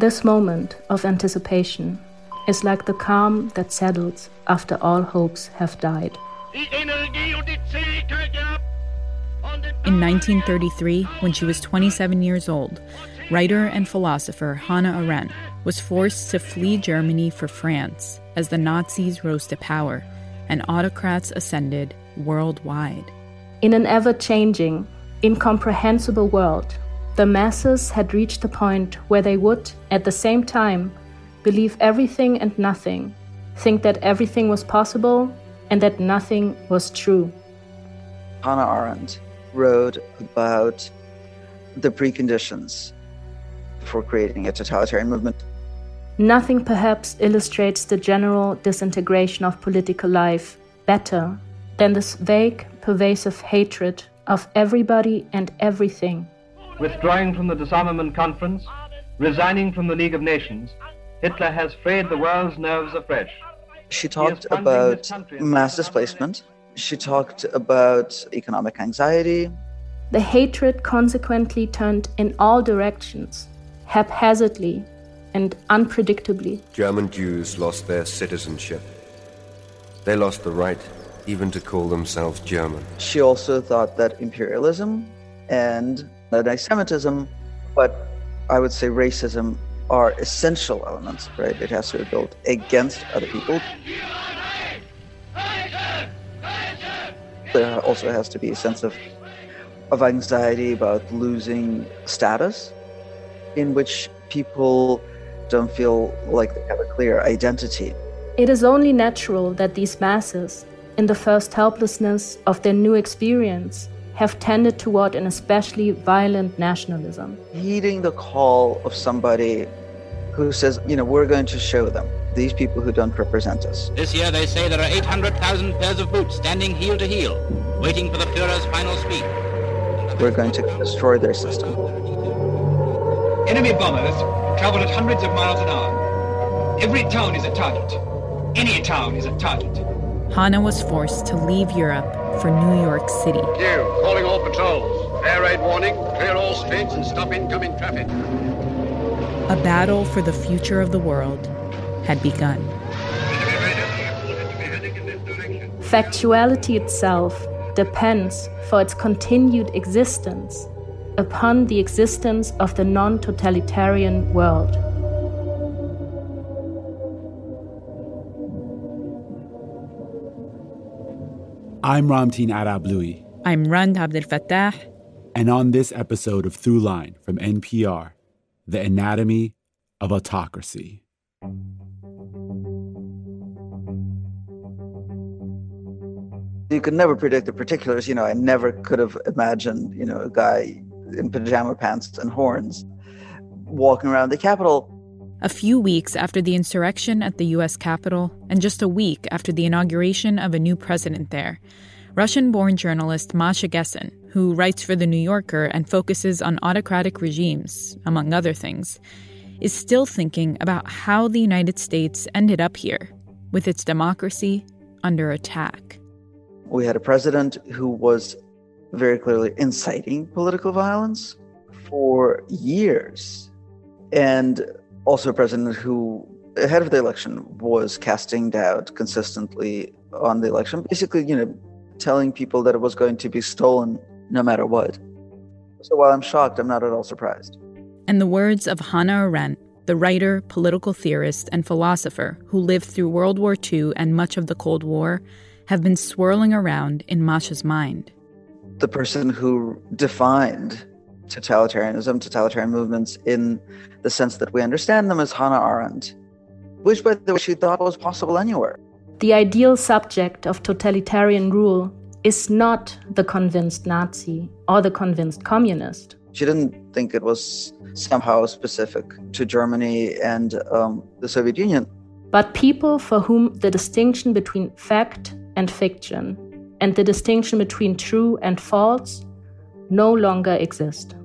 This moment of anticipation is like the calm that settles after all hopes have died. In 1933, when she was 27 years old, writer and philosopher Hannah Arendt was forced to flee Germany for France as the Nazis rose to power and autocrats ascended worldwide. In an ever changing, incomprehensible world, the masses had reached the point where they would, at the same time, believe everything and nothing, think that everything was possible and that nothing was true. Hannah Arendt wrote about the preconditions for creating a totalitarian movement. Nothing perhaps illustrates the general disintegration of political life better than this vague, pervasive hatred of everybody and everything withdrawing from the disarmament conference, resigning from the League of Nations, Hitler has frayed the world's nerves afresh. She talked about mass displacement. She talked about economic anxiety. The hatred consequently turned in all directions, haphazardly and unpredictably. German Jews lost their citizenship. They lost the right even to call themselves German. She also thought that imperialism and anti-Semitism, but I would say racism are essential elements, right? It has to be built against other people. There also has to be a sense of of anxiety about losing status, in which people don't feel like they have a clear identity. It is only natural that these masses, in the first helplessness of their new experience, have tended toward an especially violent nationalism. Heeding the call of somebody who says, you know, we're going to show them, these people who don't represent us. This year they say there are 800,000 pairs of boots standing heel to heel, waiting for the Fuhrer's final speech. We're going to destroy their system. Enemy bombers travel at hundreds of miles an hour. Every town is a target. Any town is a target. Hannah was forced to leave Europe for New York City. Q, calling all patrols. Air raid warning, clear all streets and stop incoming traffic. A battle for the future of the world had begun. Factuality itself depends for its continued existence upon the existence of the non totalitarian world. I'm Ramtin Arablouei. I'm Rand Abdel Fattah. And on this episode of Throughline from NPR, The Anatomy of Autocracy. You could never predict the particulars. You know, I never could have imagined, you know, a guy in pajama pants and horns walking around the Capitol a few weeks after the insurrection at the U.S. Capitol, and just a week after the inauguration of a new president there, Russian born journalist Masha Gessen, who writes for The New Yorker and focuses on autocratic regimes, among other things, is still thinking about how the United States ended up here, with its democracy under attack. We had a president who was very clearly inciting political violence for years. And also a president who, ahead of the election, was casting doubt consistently on the election, basically, you know, telling people that it was going to be stolen no matter what. So while I'm shocked, I'm not at all surprised. And the words of Hannah Arendt, the writer, political theorist, and philosopher who lived through World War II and much of the Cold War, have been swirling around in Masha's mind. The person who defined totalitarianism, totalitarian movements in the sense that we understand them as Hannah Arendt, which, by the way, she thought was possible anywhere. The ideal subject of totalitarian rule is not the convinced Nazi or the convinced communist, She didn't think it was somehow specific to Germany and um, the Soviet Union. But people for whom the distinction between fact and fiction and the distinction between true and false no longer exist.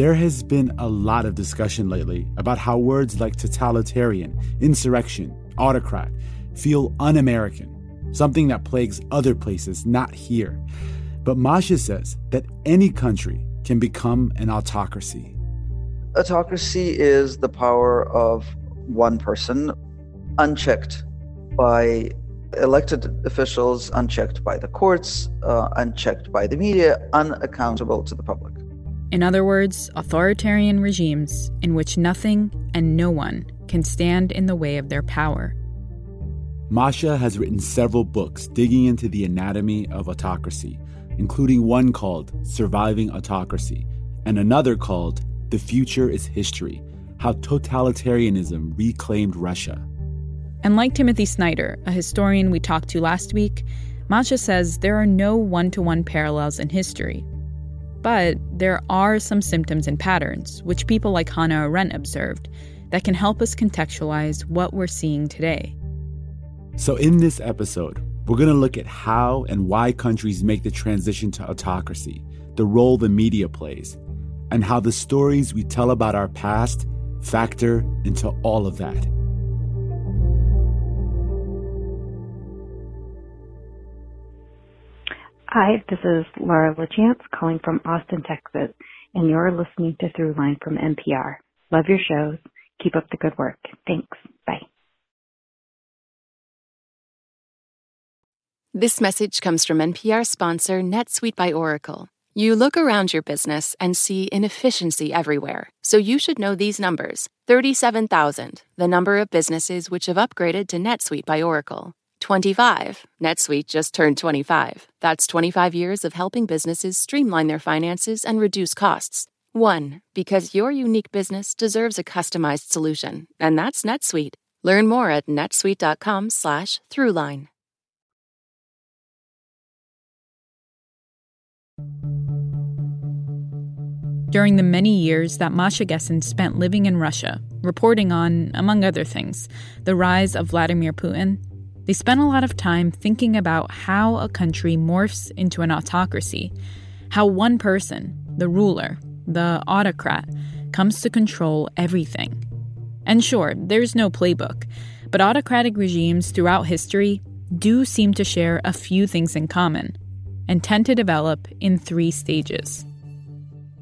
There has been a lot of discussion lately about how words like totalitarian, insurrection, autocrat feel un American, something that plagues other places, not here. But Masha says that any country can become an autocracy. Autocracy is the power of one person, unchecked by elected officials, unchecked by the courts, uh, unchecked by the media, unaccountable to the public. In other words, authoritarian regimes in which nothing and no one can stand in the way of their power. Masha has written several books digging into the anatomy of autocracy, including one called Surviving Autocracy and another called The Future is History How Totalitarianism Reclaimed Russia. And like Timothy Snyder, a historian we talked to last week, Masha says there are no one to one parallels in history but there are some symptoms and patterns, which people like Hannah Arendt observed, that can help us contextualize what we're seeing today. So, in this episode, we're going to look at how and why countries make the transition to autocracy, the role the media plays, and how the stories we tell about our past factor into all of that. Hi, this is Laura LaChance calling from Austin, Texas, and you're listening to Throughline from NPR. Love your shows. Keep up the good work. Thanks. Bye. This message comes from NPR sponsor NetSuite by Oracle. You look around your business and see inefficiency everywhere, so you should know these numbers 37,000, the number of businesses which have upgraded to NetSuite by Oracle. 25. NetSuite just turned 25. That's 25 years of helping businesses streamline their finances and reduce costs. 1. Because your unique business deserves a customized solution, and that's NetSuite. Learn more at netsuite.com/slash throughline. During the many years that Masha Gessen spent living in Russia, reporting on, among other things, the rise of Vladimir Putin they spent a lot of time thinking about how a country morphs into an autocracy, how one person, the ruler, the autocrat, comes to control everything. And sure, there's no playbook, but autocratic regimes throughout history do seem to share a few things in common and tend to develop in three stages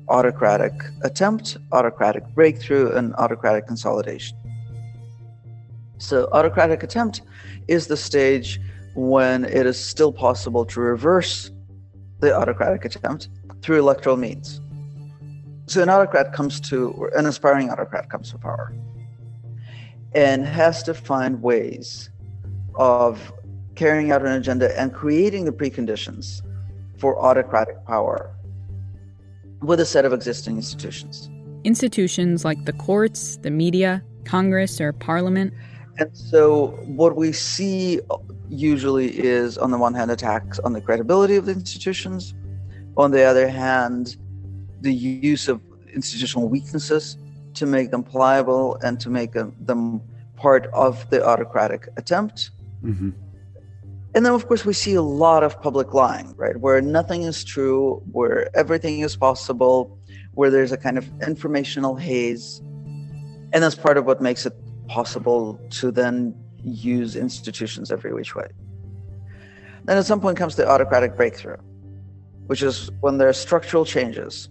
autocratic attempt, autocratic breakthrough, and autocratic consolidation. So, autocratic attempt is the stage when it is still possible to reverse the autocratic attempt through electoral means. So an autocrat comes to, an aspiring autocrat comes to power and has to find ways of carrying out an agenda and creating the preconditions for autocratic power with a set of existing institutions. Institutions like the courts, the media, Congress, or parliament and so, what we see usually is, on the one hand, attacks on the credibility of the institutions. On the other hand, the use of institutional weaknesses to make them pliable and to make them part of the autocratic attempt. Mm-hmm. And then, of course, we see a lot of public lying, right? Where nothing is true, where everything is possible, where there's a kind of informational haze. And that's part of what makes it possible to then use institutions every which way. Then at some point comes the autocratic breakthrough, which is when there are structural changes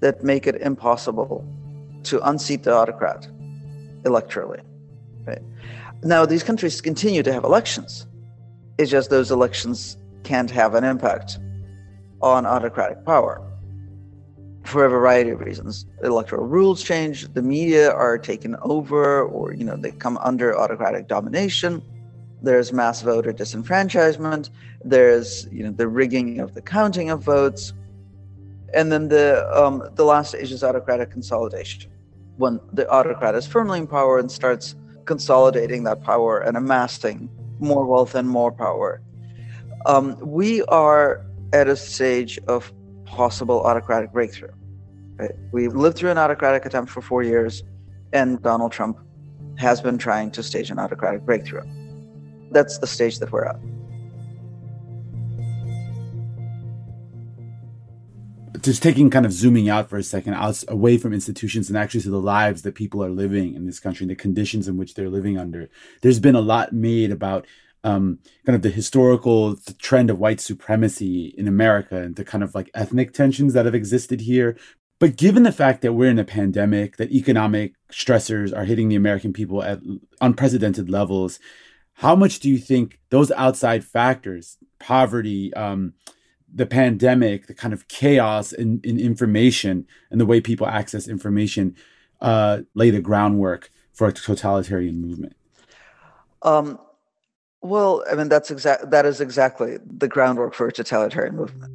that make it impossible to unseat the autocrat electorally. Right? Now, these countries continue to have elections. It's just those elections can't have an impact on autocratic power for a variety of reasons. Electoral rules change, the media are taken over, or you know they come under autocratic domination. There's mass voter disenfranchisement. There's you know the rigging of the counting of votes, and then the um, the last stage is autocratic consolidation, when the autocrat is firmly in power and starts consolidating that power and amassing more wealth and more power. Um, we are at a stage of possible autocratic breakthrough. Right? We lived through an autocratic attempt for four years, and Donald Trump has been trying to stage an autocratic breakthrough. That's the stage that we're at. just taking kind of zooming out for a second, out away from institutions and actually to the lives that people are living in this country and the conditions in which they're living under. There's been a lot made about um, kind of the historical trend of white supremacy in America and the kind of like ethnic tensions that have existed here. But given the fact that we're in a pandemic, that economic stressors are hitting the American people at unprecedented levels, how much do you think those outside factors, poverty, um, the pandemic, the kind of chaos in, in information and the way people access information uh, lay the groundwork for a totalitarian movement? Um, well, I mean that's exact that is exactly the groundwork for a totalitarian movement.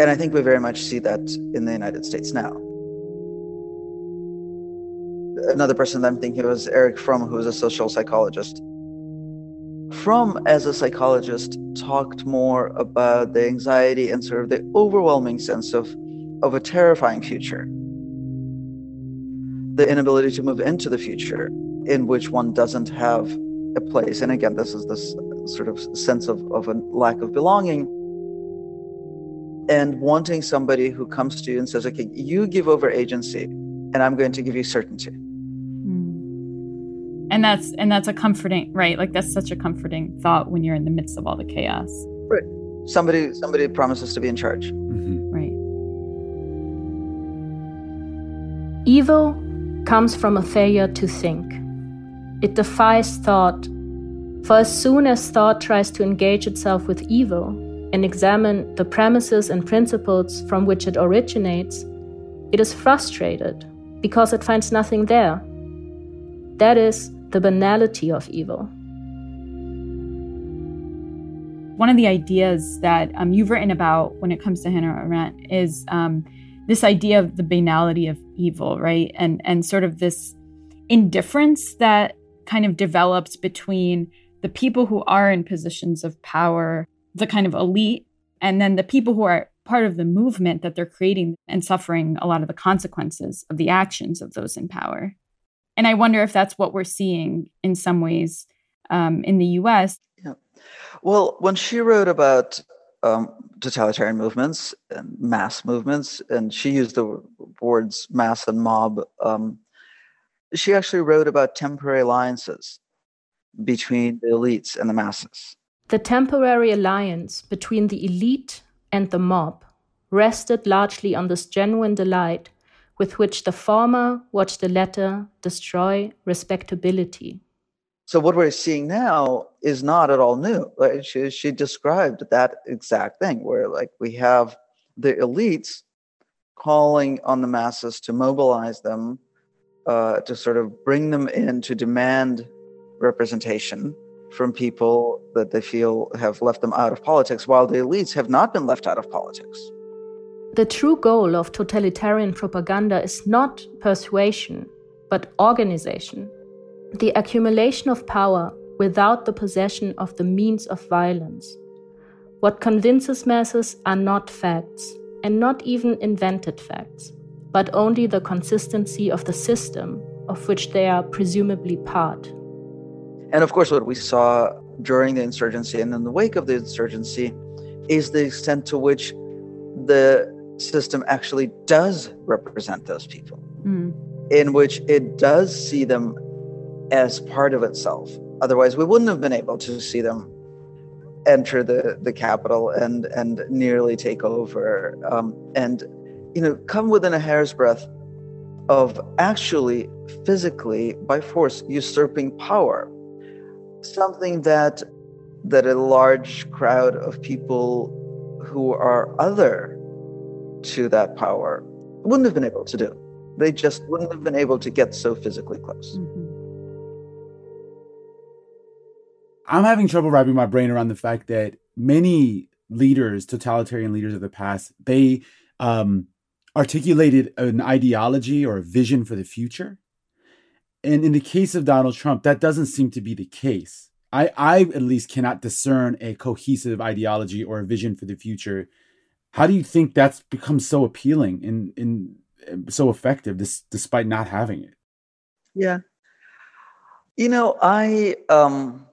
And I think we very much see that in the United States now. Another person that I'm thinking of is Erich Fromm, who is a social psychologist Fromm, as a psychologist, talked more about the anxiety and sort of the overwhelming sense of, of a terrifying future. The inability to move into the future in which one doesn't have a place. And again, this is this sort of sense of, of a lack of belonging. And wanting somebody who comes to you and says, okay, you give over agency, and I'm going to give you certainty. And that's and that's a comforting right? Like that's such a comforting thought when you're in the midst of all the chaos. Right. Somebody somebody promises to be in charge. Mm-hmm. right. Evil comes from a failure to think. It defies thought. For as soon as thought tries to engage itself with evil and examine the premises and principles from which it originates it is frustrated because it finds nothing there. That is the banality of evil. One of the ideas that um, you've written about when it comes to Hannah Arendt is um, this idea of the banality of evil, right? And and sort of this indifference that kind of develops between the people who are in positions of power, the kind of elite, and then the people who are part of the movement that they're creating and suffering a lot of the consequences of the actions of those in power. And I wonder if that's what we're seeing in some ways um, in the US. Yeah. Well, when she wrote about um, totalitarian movements and mass movements, and she used the words mass and mob, um, she actually wrote about temporary alliances between the elites and the masses. The temporary alliance between the elite and the mob rested largely on this genuine delight with which the former watched the latter destroy respectability. So what we're seeing now is not at all new. Like she, she described that exact thing, where like we have the elites calling on the masses to mobilize them, uh, to sort of bring them in to demand representation from people that they feel have left them out of politics, while the elites have not been left out of politics. The true goal of totalitarian propaganda is not persuasion, but organization. The accumulation of power without the possession of the means of violence. What convinces masses are not facts, and not even invented facts, but only the consistency of the system of which they are presumably part. And of course, what we saw during the insurgency and in the wake of the insurgency is the extent to which the system actually does represent those people, mm. in which it does see them as part of itself. Otherwise, we wouldn't have been able to see them enter the, the Capitol and, and nearly take over um, and you know come within a hair's breadth of actually physically by force usurping power something that that a large crowd of people who are other to that power wouldn't have been able to do. They just wouldn't have been able to get so physically close. Mm-hmm. I'm having trouble wrapping my brain around the fact that many leaders, totalitarian leaders of the past, they um, articulated an ideology or a vision for the future. And in the case of Donald Trump, that doesn't seem to be the case. I, I at least cannot discern a cohesive ideology or a vision for the future. How do you think that's become so appealing and, and so effective this, despite not having it? Yeah. You know, I um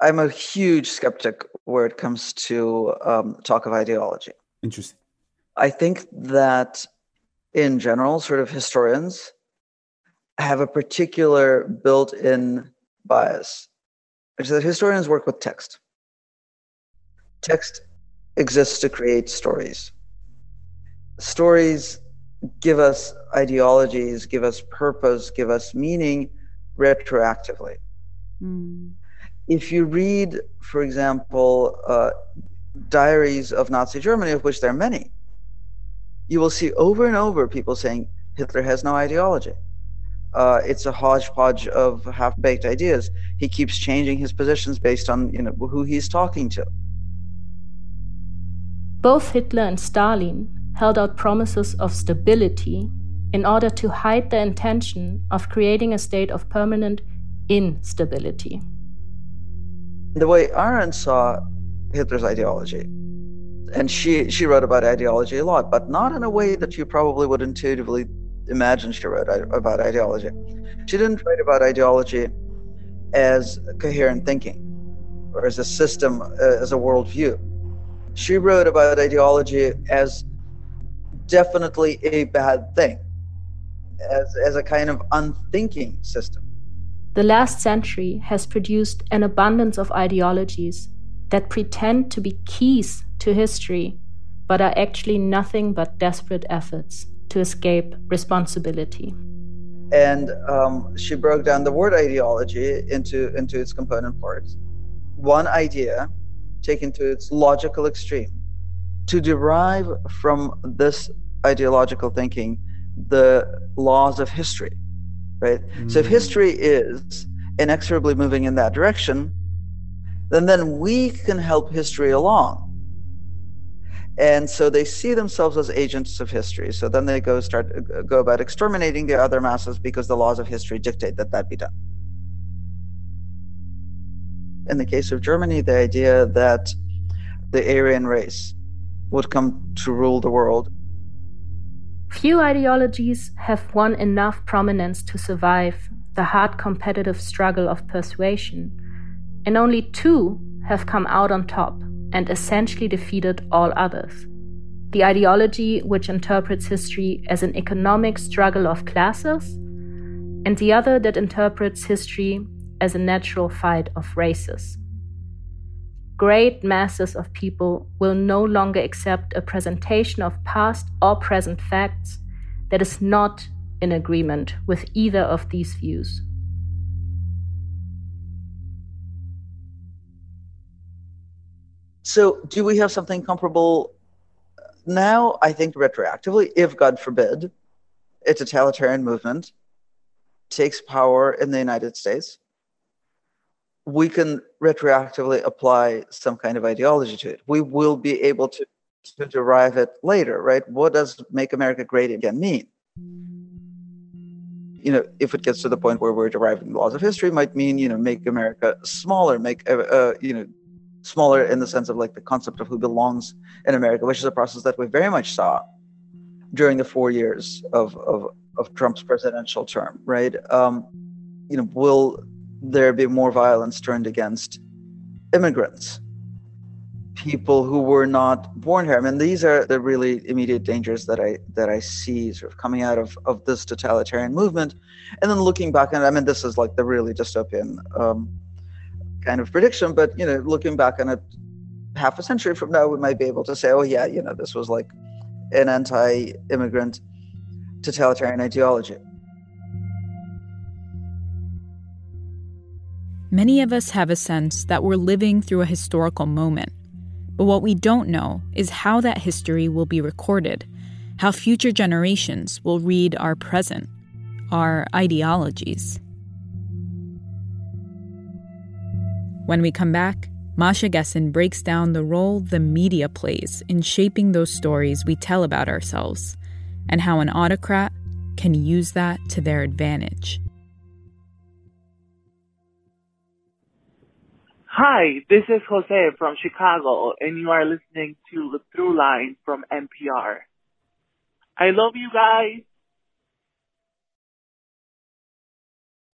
I'm a huge skeptic where it comes to um, talk of ideology. Interesting. I think that in general, sort of historians have a particular built in bias, which is that historians work with text. Text exists to create stories. Stories give us ideologies, give us purpose, give us meaning retroactively. Mm. If you read, for example, uh, diaries of Nazi Germany, of which there are many, you will see over and over people saying Hitler has no ideology. Uh, it's a hodgepodge of half-baked ideas. He keeps changing his positions based on you know who he's talking to. Both Hitler and Stalin held out promises of stability in order to hide their intention of creating a state of permanent instability. The way Arendt saw Hitler's ideology and she she wrote about ideology a lot, but not in a way that you probably would intuitively imagine she wrote about ideology. She didn't write about ideology as coherent thinking or as a system, uh, as a worldview. She wrote about ideology as definitely a bad thing, as, as a kind of unthinking system. The last century has produced an abundance of ideologies that pretend to be keys to history, but are actually nothing but desperate efforts to escape responsibility. And um, she broke down the word ideology into, into its component parts. One idea taken to its logical extreme. To derive from this ideological thinking the laws of history, right? Mm. So if mm. history is inexorably moving in that direction, then then we can help history along. And so they see themselves as agents of history. So then they go start go about exterminating the other masses because the laws of history dictate that that be done. In the case of Germany, the idea that the Aryan race would come to rule the world. Few ideologies have won enough prominence to survive the hard competitive struggle of persuasion and only two have come out on top and essentially defeated all others. The ideology which interprets history as an economic struggle of classes, and the other that interprets history as a natural fight of races. Great masses of people will no longer accept a presentation of past or present facts that is not in agreement with either of these views. So, do we have something comparable now? I think retroactively, if God forbid, a totalitarian movement takes power in the United States, we can retroactively apply some kind of ideology to it. We will be able to, to derive it later, right? What does make America great again mean? You know, if it gets to the point where we're deriving laws of history, might mean you know make America smaller, make uh, uh you know smaller in the sense of like the concept of who belongs in America, which is a process that we very much saw during the four years of of, of Trump's presidential term, right? Um, you know, will there be more violence turned against immigrants, people who were not born here? I mean, these are the really immediate dangers that I that I see sort of coming out of of this totalitarian movement, and then looking back, and I mean, this is like the really dystopian. Um, kind of prediction, but you know, looking back on it half a century from now, we might be able to say, oh yeah, you know, this was like an anti-immigrant totalitarian ideology. Many of us have a sense that we're living through a historical moment. But what we don't know is how that history will be recorded, how future generations will read our present, our ideologies. When we come back, Masha Gessen breaks down the role the media plays in shaping those stories we tell about ourselves and how an autocrat can use that to their advantage. Hi, this is Jose from Chicago, and you are listening to The Throughline from NPR. I love you guys.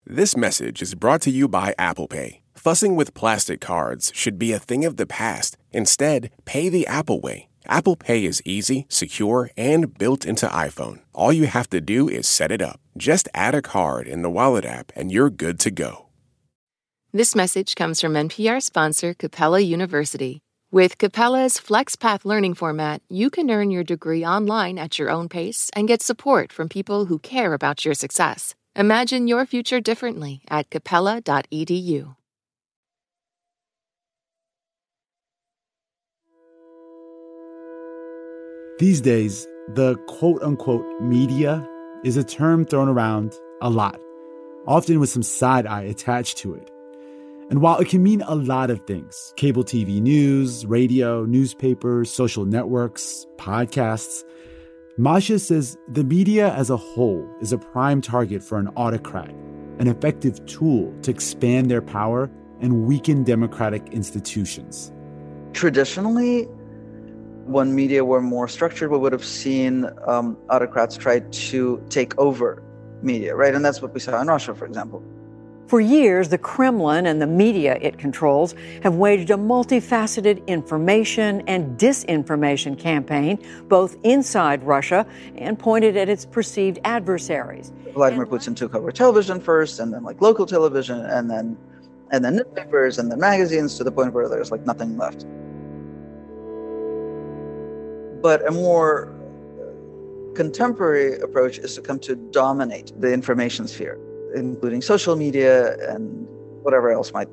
This message is brought to you by Apple Pay. Fussing with plastic cards should be a thing of the past. Instead, pay the Apple way. Apple Pay is easy, secure, and built into iPhone. All you have to do is set it up. Just add a card in the Wallet app, and you're good to go. This message comes from NPR sponsor Capella University. With Capella's FlexPath learning format, you can earn your degree online at your own pace and get support from people who care about your success. Imagine your future differently at capella.edu. These days, the quote unquote media is a term thrown around a lot, often with some side eye attached to it. And while it can mean a lot of things cable TV news, radio, newspapers, social networks, podcasts Masha says the media as a whole is a prime target for an autocrat, an effective tool to expand their power and weaken democratic institutions. Traditionally, when media were more structured, we would have seen um, autocrats try to take over media, right? And that's what we saw in Russia, for example. For years, the Kremlin and the media it controls have waged a multifaceted information and disinformation campaign, both inside Russia and pointed at its perceived adversaries. Vladimir Putin took over television first, and then like local television, and then and then newspapers, and then magazines, to the point where there's like nothing left. But a more uh, contemporary approach is to come to dominate the information sphere including social media and whatever else might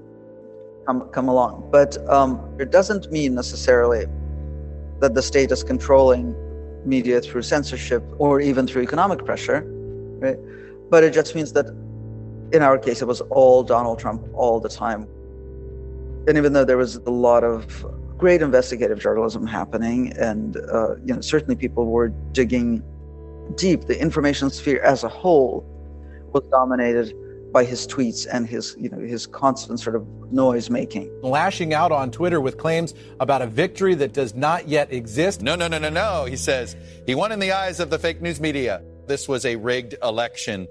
come come along. But um, it doesn't mean necessarily that the state is controlling media through censorship or even through economic pressure, right? But it just means that in our case, it was all Donald Trump all the time. And even though there was a lot of great investigative journalism happening, and uh, you know certainly people were digging deep, the information sphere as a whole was dominated by his tweets and his you know his constant sort of noise making. Lashing out on twitter with claims about a victory that does not yet exist. No no no no no he says he won in the eyes of the fake news media. This was a rigged election.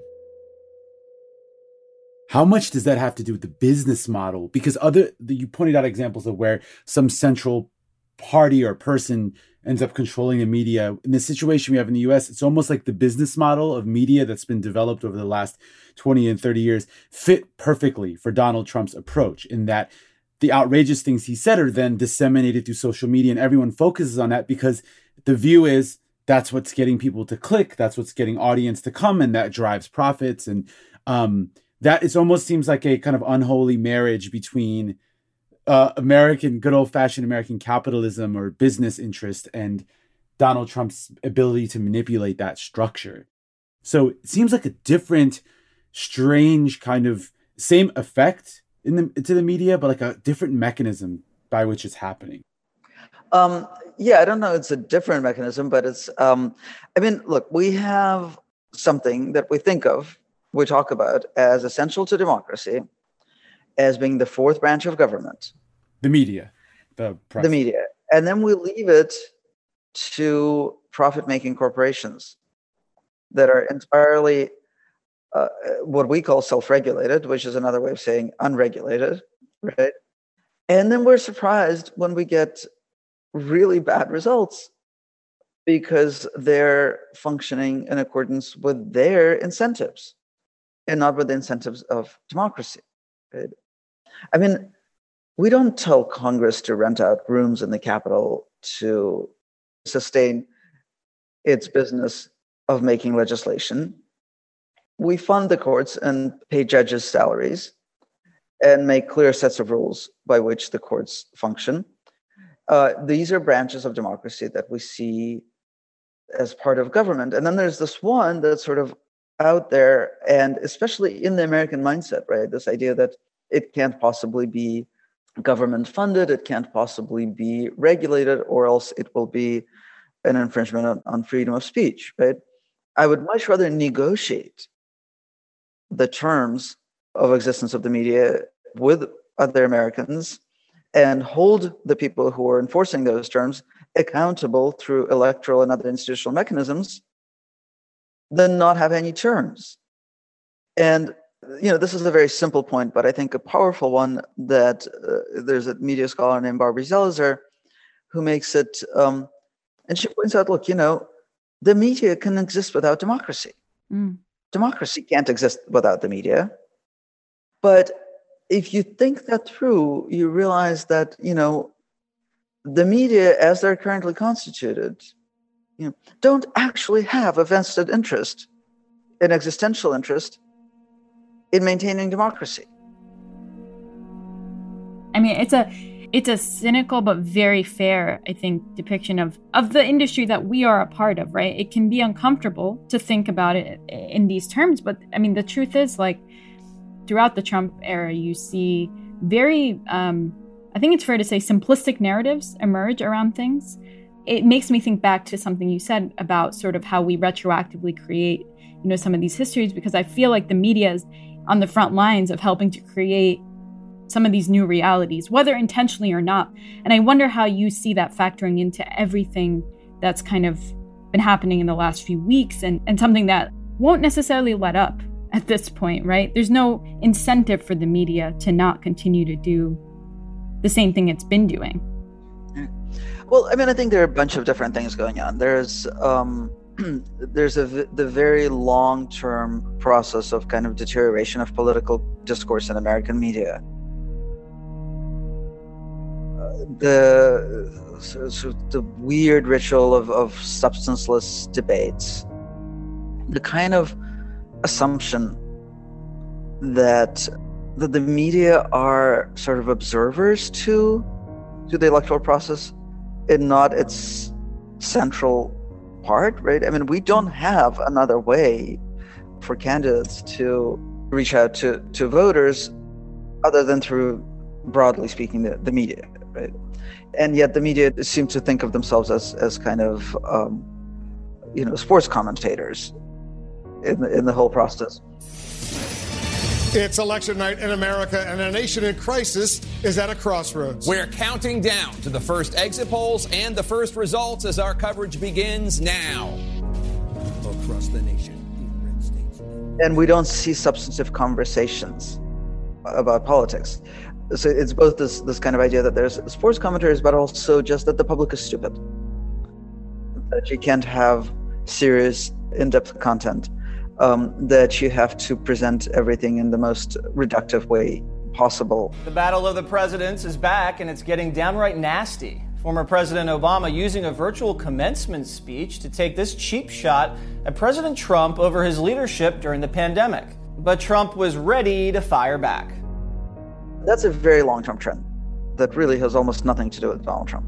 How much does that have to do with the business model? Because other you pointed out examples of where some central party or person ends up controlling the media. In the situation we have in the US, it's almost like the business model of media that's been developed over the last 20 and 30 years fit perfectly for Donald Trump's approach in that the outrageous things he said are then disseminated through social media and everyone focuses on that because the view is that's what's getting people to click, that's what's getting audience to come and that drives profits and um that it almost seems like a kind of unholy marriage between uh, American, good old fashioned American capitalism or business interest and Donald Trump's ability to manipulate that structure. So it seems like a different, strange kind of same effect in the to the media, but like a different mechanism by which it's happening. Um, yeah, I don't know. It's a different mechanism, but it's. Um, I mean, look, we have something that we think of, we talk about as essential to democracy, as being the fourth branch of government. The media. The, press. the media. And then we leave it to profit making corporations that are entirely uh, what we call self regulated, which is another way of saying unregulated, right? And then we're surprised when we get really bad results because they're functioning in accordance with their incentives and not with the incentives of democracy. Right? I mean, we don't tell Congress to rent out rooms in the Capitol to sustain its business of making legislation. We fund the courts and pay judges' salaries and make clear sets of rules by which the courts function. Uh, these are branches of democracy that we see as part of government. And then there's this one that's sort of out there, and especially in the American mindset, right? This idea that it can't possibly be government funded, it can't possibly be regulated, or else it will be an infringement on, on freedom of speech, right? I would much rather negotiate the terms of existence of the media with other Americans and hold the people who are enforcing those terms accountable through electoral and other institutional mechanisms than not have any terms. And you know, this is a very simple point, but I think a powerful one that uh, there's a media scholar named Barbara Zelizer who makes it, um, and she points out, look, you know, the media can exist without democracy. Mm. Democracy can't exist without the media. But if you think that through, you realize that, you know, the media, as they're currently constituted, you know, don't actually have a vested interest, an existential interest in maintaining democracy. I mean, it's a it's a cynical but very fair, I think, depiction of of the industry that we are a part of, right? It can be uncomfortable to think about it in these terms, but I mean, the truth is, like, throughout the Trump era, you see very, um, I think it's fair to say, simplistic narratives emerge around things. It makes me think back to something you said about sort of how we retroactively create, you know, some of these histories, because I feel like the media is on the front lines of helping to create some of these new realities, whether intentionally or not. And I wonder how you see that factoring into everything that's kind of been happening in the last few weeks and, and something that won't necessarily let up at this point, right? There's no incentive for the media to not continue to do the same thing it's been doing. Well, I mean, I think there are a bunch of different things going on. There's um, there's a the very long term process of kind of deterioration of political discourse in American media. Uh, the so, so the weird ritual of, of substanceless debates, the kind of assumption that that the media are sort of observers to to the electoral process and not its central part, right? I mean, we don't have another way for candidates to reach out to, to voters other than through, broadly speaking, the, the media, right? And yet the media seem to think of themselves as, as kind of, um, you know, sports commentators in the, in the whole process. It's election night in America, and a nation in crisis is at a crossroads. We're counting down to the first exit polls and the first results as our coverage begins now. Across the nation. And we don't see substantive conversations about politics. So it's both this, this kind of idea that there's sports commentators, but also just that the public is stupid. That you can't have serious, in depth content um, that you have to present everything in the most reductive way possible. The battle of the presidents is back and it's getting downright nasty. Former President Obama using a virtual commencement speech to take this cheap shot at President Trump over his leadership during the pandemic. But Trump was ready to fire back. That's a very long term trend that really has almost nothing to do with Donald Trump.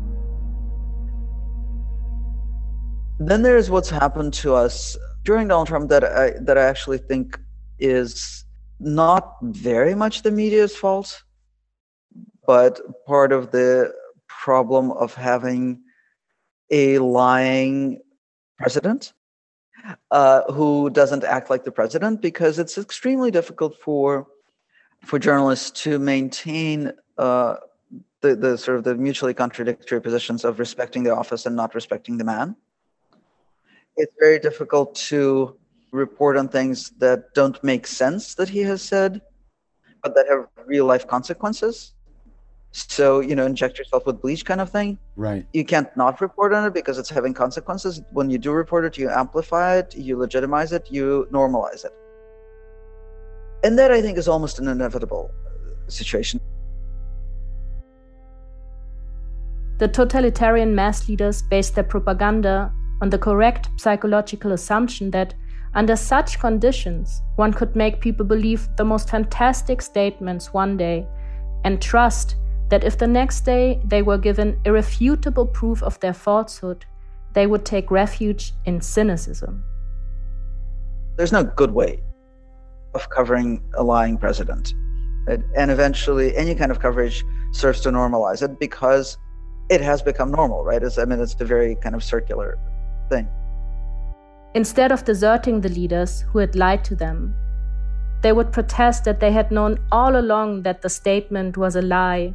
Then there's what's happened to us during Donald Trump that I that I actually think is not very much the media's fault, but part of the problem of having a lying president uh, who doesn't act like the president because it's extremely difficult for for journalists to maintain uh, the, the sort of the mutually contradictory positions of respecting the office and not respecting the man it's very difficult to report on things that don't make sense that he has said, but that have real life consequences. So, you know, inject yourself with bleach kind of thing. Right. You can't not report on it because it's having consequences. When you do report it, you amplify it, you legitimize it, you normalize it. And that I think is almost an inevitable situation. The totalitarian mass leaders base their propaganda on the correct psychological assumption that, under such conditions, one could make people believe the most fantastic statements one day and trust that if the next day they were given irrefutable proof of their falsehood, they would take refuge in cynicism. There's no good way of covering a lying president. And eventually, any kind of coverage serves to normalize it because it has become normal, right? It's, I mean, it's a very kind of circular thing. Instead of deserting the leaders who had lied to them, they would protest that they had known all along that the statement was a lie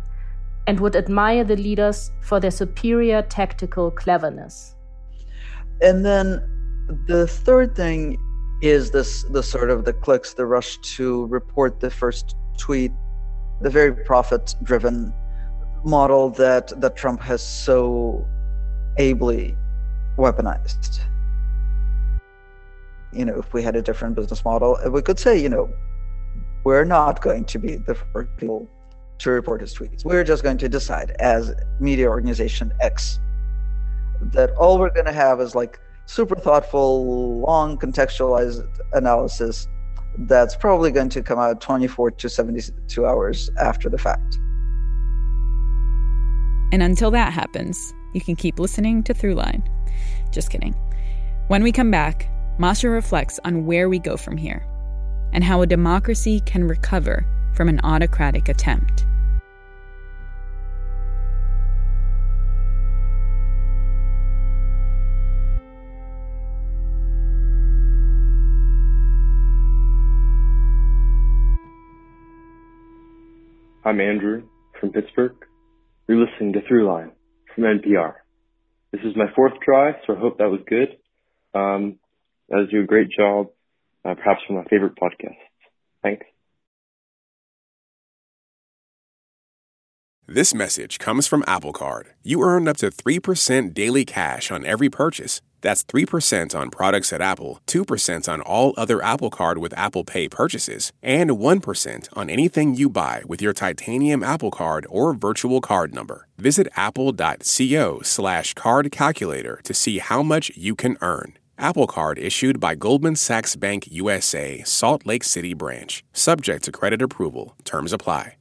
and would admire the leaders for their superior tactical cleverness. And then the third thing is this the sort of the clicks, the rush to report the first tweet, the very profit driven model that that Trump has so ably weaponized. You know, if we had a different business model, we could say, you know, we're not going to be the first people to report his tweets. We're just going to decide as media organization X that all we're going to have is like super thoughtful, long contextualized analysis that's probably going to come out 24 to 72 hours after the fact. And until that happens, you can keep listening to Throughline. Just kidding. When we come back, Masha reflects on where we go from here and how a democracy can recover from an autocratic attempt. I'm Andrew from Pittsburgh. You're listening to Throughline from NPR. This is my fourth try, so I hope that was good. Um, was do a great job, uh, perhaps of my favorite podcasts. Thanks. This message comes from Apple Card. You earn up to 3% daily cash on every purchase. That's 3% on products at Apple, 2% on all other Apple Card with Apple Pay purchases, and 1% on anything you buy with your titanium Apple Card or virtual card number. Visit apple.co slash card calculator to see how much you can earn. Apple Card issued by Goldman Sachs Bank USA, Salt Lake City branch. Subject to credit approval. Terms apply.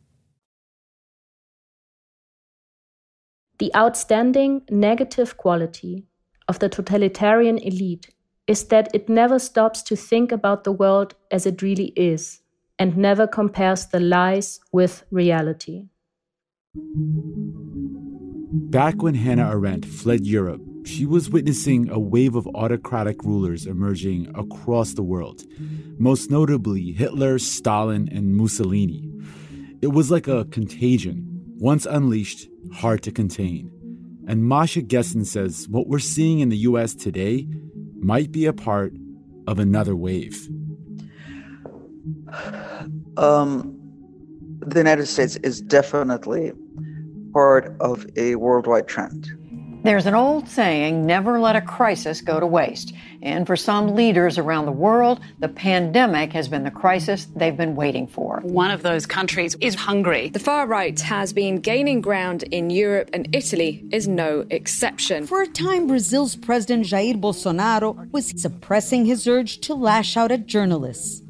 The outstanding negative quality of the totalitarian elite is that it never stops to think about the world as it really is and never compares the lies with reality. Back when Hannah Arendt fled Europe, she was witnessing a wave of autocratic rulers emerging across the world, most notably Hitler, Stalin, and Mussolini. It was like a contagion. Once unleashed, hard to contain. And Masha Gessen says what we're seeing in the US today might be a part of another wave. Um, the United States is definitely part of a worldwide trend. There's an old saying never let a crisis go to waste. And for some leaders around the world, the pandemic has been the crisis they've been waiting for. One of those countries is Hungary. The far right has been gaining ground in Europe, and Italy is no exception. For a time, Brazil's President Jair Bolsonaro was suppressing his urge to lash out at journalists.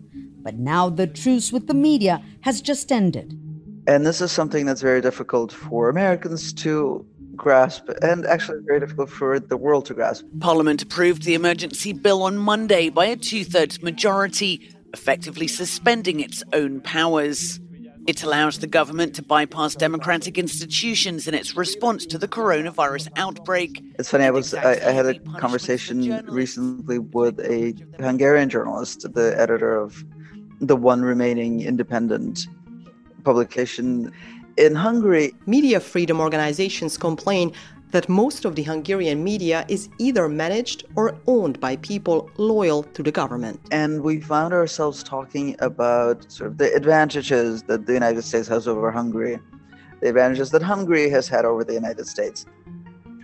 But now the truce with the media has just ended. And this is something that's very difficult for Americans to grasp and actually very difficult for the world to grasp. Parliament approved the emergency bill on Monday by a two thirds majority, effectively suspending its own powers. It allows the government to bypass democratic institutions in its response to the coronavirus outbreak. It's funny. I was I, I had a conversation recently with a Hungarian journalist, the editor of the one remaining independent publication in Hungary, media freedom organizations complain that most of the Hungarian media is either managed or owned by people loyal to the government. And we found ourselves talking about sort of the advantages that the United States has over Hungary, the advantages that Hungary has had over the United States.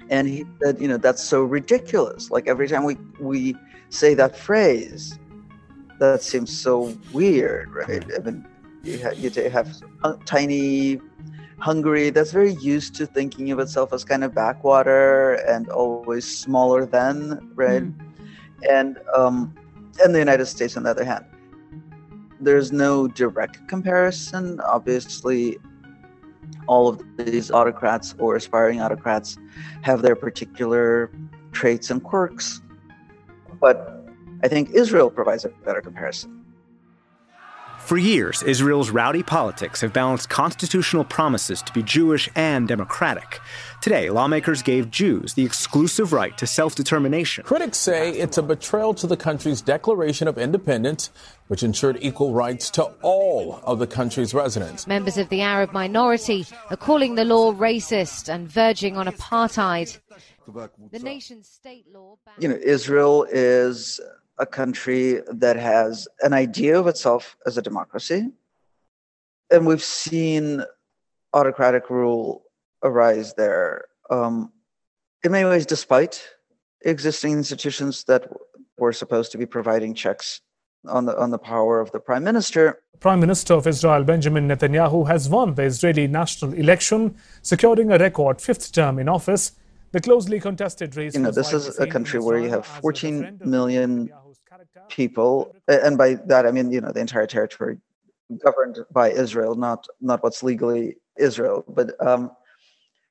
And he said, you know, that's so ridiculous. Like every time we we say that phrase, that seems so weird, right? I mean, you, ha- you have tiny Hungary that's very used to thinking of itself as kind of backwater and always smaller than, right? Mm. And um, and the United States, on the other hand, there's no direct comparison. Obviously, all of these autocrats or aspiring autocrats have their particular traits and quirks, but I think Israel provides a better comparison For years, Israel's rowdy politics have balanced constitutional promises to be Jewish and democratic. Today, lawmakers gave Jews the exclusive right to self determination. Critics say it's a betrayal to the country's Declaration of Independence, which ensured equal rights to all of the country's residents. Members of the Arab minority are calling the law racist and verging on apartheid. The nation's state law. You know, Israel is a country that has an idea of itself as a democracy. And we've seen autocratic rule arise there. Um, in many ways, despite existing institutions that were supposed to be providing checks on the on the power of the prime minister. Prime Minister of Israel Benjamin Netanyahu has won the Israeli national election, securing a record fifth term in office. The closely contested race. You know, this is a country where you have 14 million people, and by that I mean you know the entire territory governed by Israel, not not what's legally Israel. But um,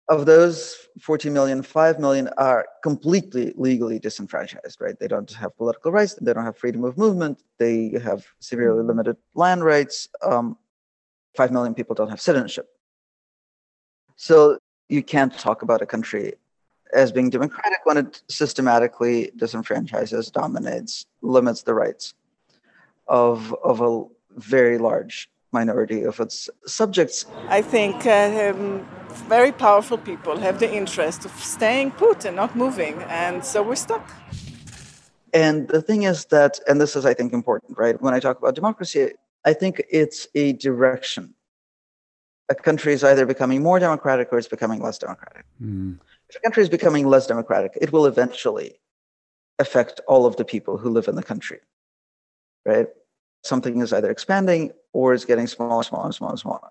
of those 14 million, 5 million are completely legally disenfranchised. Right? They don't have political rights. They don't have freedom of movement. They have severely limited land rights. Um, 5 million people don't have citizenship. So you can't talk about a country as being democratic when it systematically disenfranchises, dominates, limits the rights of, of a very large minority of its subjects. I think uh, um, very powerful people have the interest of staying put and not moving, and so we're stuck. And the thing is that, and this is, I think, important, right? When I talk about democracy, I think it's a direction. A country is either becoming more democratic or it's becoming less democratic. Mm if a country is becoming less democratic, it will eventually affect all of the people who live in the country, right? Something is either expanding or is getting smaller, smaller, smaller, smaller.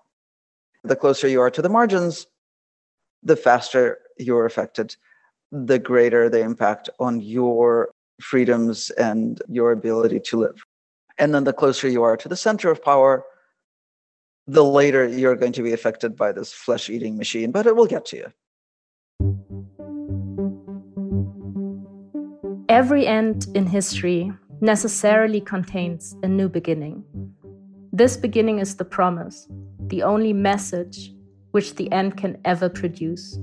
The closer you are to the margins, the faster you're affected, the greater the impact on your freedoms and your ability to live. And then the closer you are to the center of power, the later you're going to be affected by this flesh eating machine, but it will get to you. Every end in history necessarily contains a new beginning. This beginning is the promise, the only message which the end can ever produce.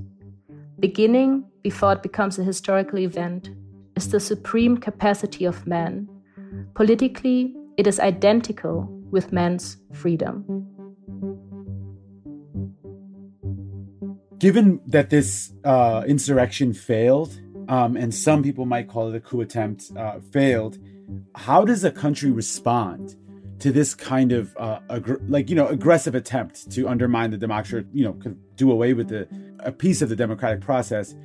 Beginning, before it becomes a historical event, is the supreme capacity of man. Politically, it is identical with man's freedom. Given that this uh, insurrection failed, um, and some people might call it a coup attempt, uh, failed. How does a country respond to this kind of uh, ag- like you know aggressive attempt to undermine the democracy, you know, do away with the a piece of the democratic process?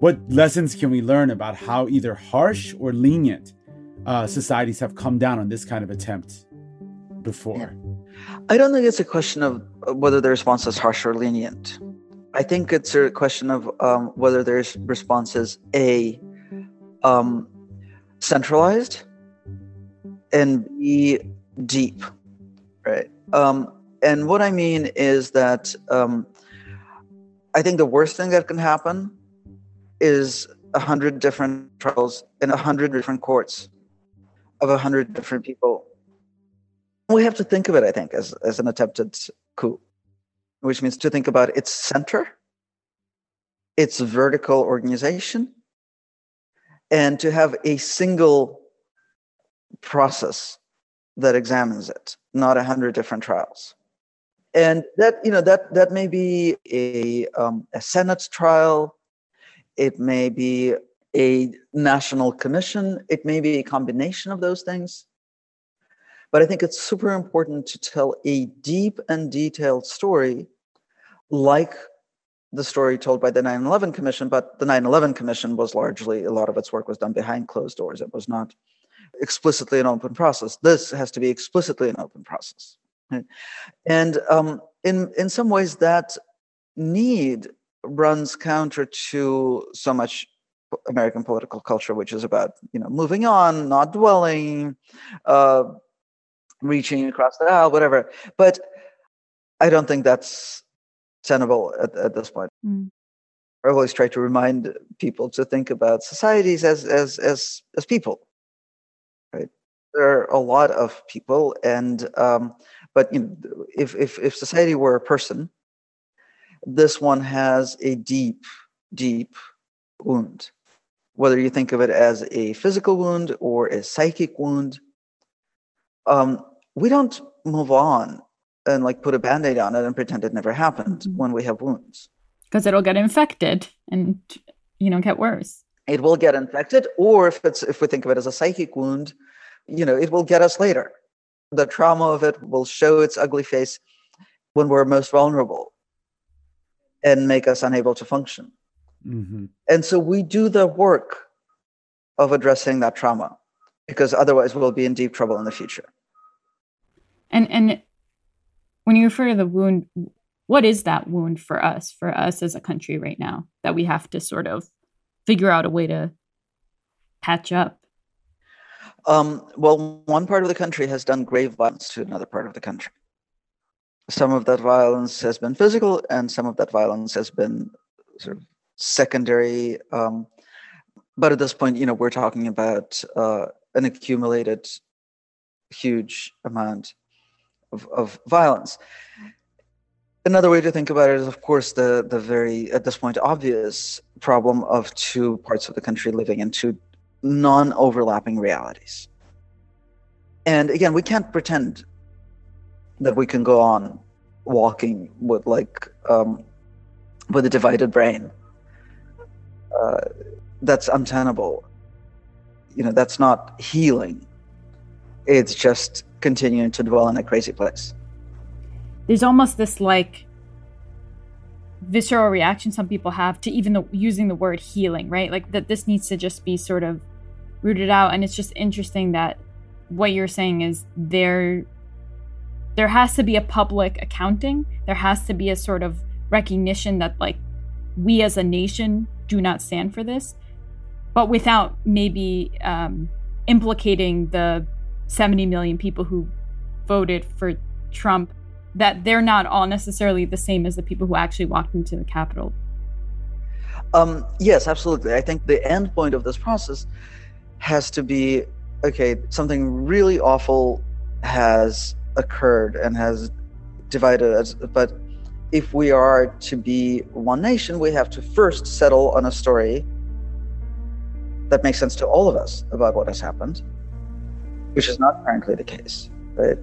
What lessons can we learn about how either harsh or lenient uh, societies have come down on this kind of attempt before? Yeah. I don't think it's a question of whether the response is harsh or lenient. I think it's a question of um, whether there's responses a um, centralized and b deep, right? Um, and what I mean is that um, I think the worst thing that can happen is a hundred different trials in a hundred different courts of a hundred different people. We have to think of it, I think, as, as an attempted coup which means to think about its center, its vertical organization, and to have a single process that examines it, not a hundred different trials. And that you know that that may be a um, a Senate trial, it may be a national commission, it may be a combination of those things. But I think it's super important to tell a deep and detailed story, like the story told by the 9 11 Commission. But the 9 11 Commission was largely, a lot of its work was done behind closed doors. It was not explicitly an open process. This has to be explicitly an open process. And um, in, in some ways, that need runs counter to so much American political culture, which is about you know moving on, not dwelling, uh, reaching across the aisle, whatever. But I don't think that's tenable at, at this point. Mm. I always try to remind people to think about societies as as as as people, right? there are a lot of people, and um, but you know, if, if if society were a person, this one has a deep, deep wound. Whether you think of it as a physical wound or a psychic wound, um, we don't move on and like put a band-aid on it and pretend it never happened mm-hmm. when we have wounds. Because it'll get infected and you know get worse. It will get infected or if it's if we think of it as a psychic wound you know it will get us later. The trauma of it will show its ugly face when we're most vulnerable and make us unable to function. Mm-hmm. and so we do the work of addressing that trauma because otherwise we'll be in deep trouble in the future. And and when you refer to the wound what is that wound for us for us as a country right now that we have to sort of figure out a way to patch up? Um, well one part of the country has done grave violence to another part of the country. Some of that violence has been physical and some of that violence has been sort of secondary um, but at this point you know we're talking about uh, an accumulated huge amount of, of violence. Another way to think about it is of course the the very at this point obvious problem of two parts of the country living in two non-overlapping realities. And again we can't pretend that we can go on walking with like um, with a divided brain. Uh, that's untenable. You know that's not healing. It's just continuing to dwell in a crazy place there's almost this like visceral reaction some people have to even the, using the word healing, right? Like that this needs to just be sort of rooted out. And it's just interesting that what you're saying is there there has to be a public accounting. There has to be a sort of recognition that like we as a nation do not stand for this, but without maybe um, implicating the 70 million people who voted for Trump that they're not all necessarily the same as the people who actually walked into the Capitol. Um, yes, absolutely. I think the end point of this process has to be okay, something really awful has occurred and has divided us. But if we are to be one nation, we have to first settle on a story that makes sense to all of us about what has happened, which is not currently the case, right?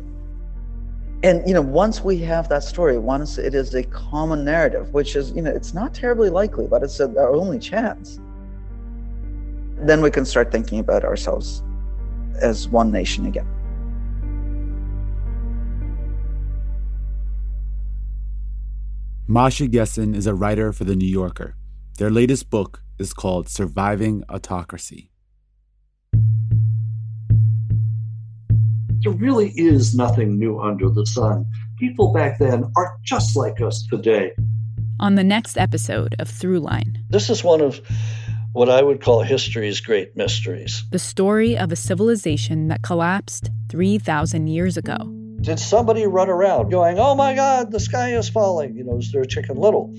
and you know once we have that story once it is a common narrative which is you know it's not terribly likely but it's our only chance then we can start thinking about ourselves as one nation again masha gessen is a writer for the new yorker their latest book is called surviving autocracy there really is nothing new under the sun. People back then are just like us today. On the next episode of Throughline, this is one of what I would call history's great mysteries. The story of a civilization that collapsed 3,000 years ago. Did somebody run around going, oh my God, the sky is falling? You know, is there a chicken little?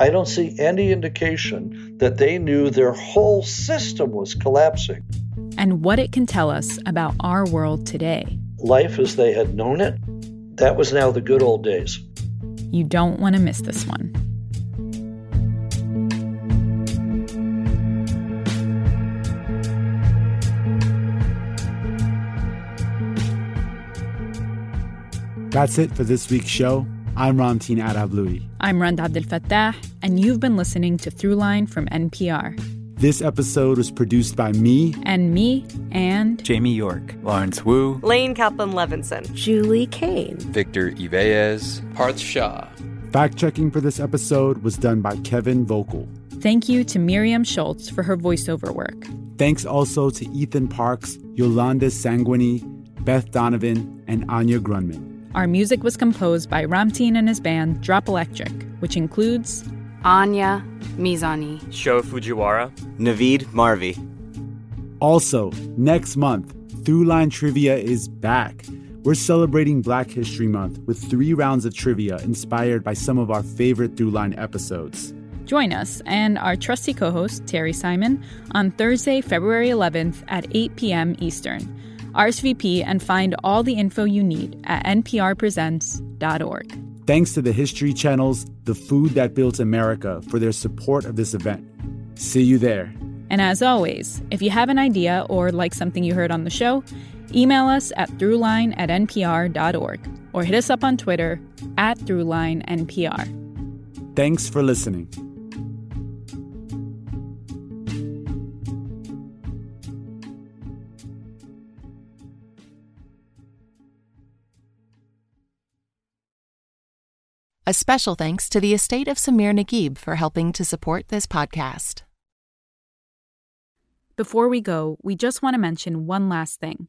I don't see any indication that they knew their whole system was collapsing. And what it can tell us about our world today life as they had known it, that was now the good old days. You don't want to miss this one. That's it for this week's show. I'm Ramtin Arablouei. I'm Rund Abdelfatah, and you've been listening to Throughline from NPR. This episode was produced by me and me and Jamie York, Lawrence Wu, Laine Kaplan Levenson, Julie Caine, Victor Yvellez, Parth Shah. Fact checking for this episode was done by Kevin Vogel. Thank you to Miriam Schultz for her voiceover work. Thanks also to Ethan Parks, Yolanda Sangweni, Beth Donovan, and Anya Grundmann. Our music was composed by Ramtin and his band Drop Electric, which includes Anya Mizani, Sho Fujiwara, Navid Marvi. Also, next month, Throughline Trivia is back. We're celebrating Black History Month with three rounds of trivia inspired by some of our favorite Throughline episodes. Join us and our trusty co host, Terry Simon, on Thursday, February 11th at 8 p.m. Eastern. RSVP and find all the info you need at nprpresents.org. Thanks to the History Channel's The Food That Built America for their support of this event. See you there. And as always, if you have an idea or like something you heard on the show, email us at throughline at npr.org or hit us up on Twitter at throughlinenpr. Thanks for listening. A special thanks to the estate of Samir Naguib for helping to support this podcast. Before we go, we just want to mention one last thing.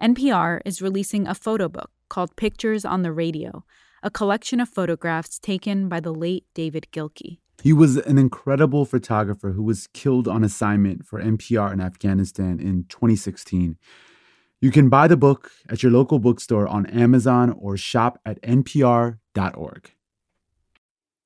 NPR is releasing a photo book called Pictures on the Radio, a collection of photographs taken by the late David Gilkey. He was an incredible photographer who was killed on assignment for NPR in Afghanistan in 2016. You can buy the book at your local bookstore on Amazon or shop at npr.org.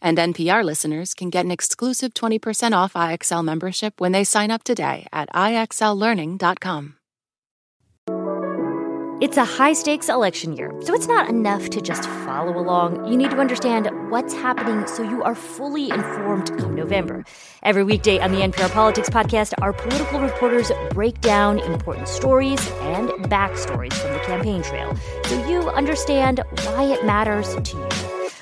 And NPR listeners can get an exclusive 20% off IXL membership when they sign up today at IXLLearning.com. It's a high stakes election year, so it's not enough to just follow along. You need to understand what's happening so you are fully informed come November. Every weekday on the NPR Politics Podcast, our political reporters break down important stories and backstories from the campaign trail so you understand why it matters to you.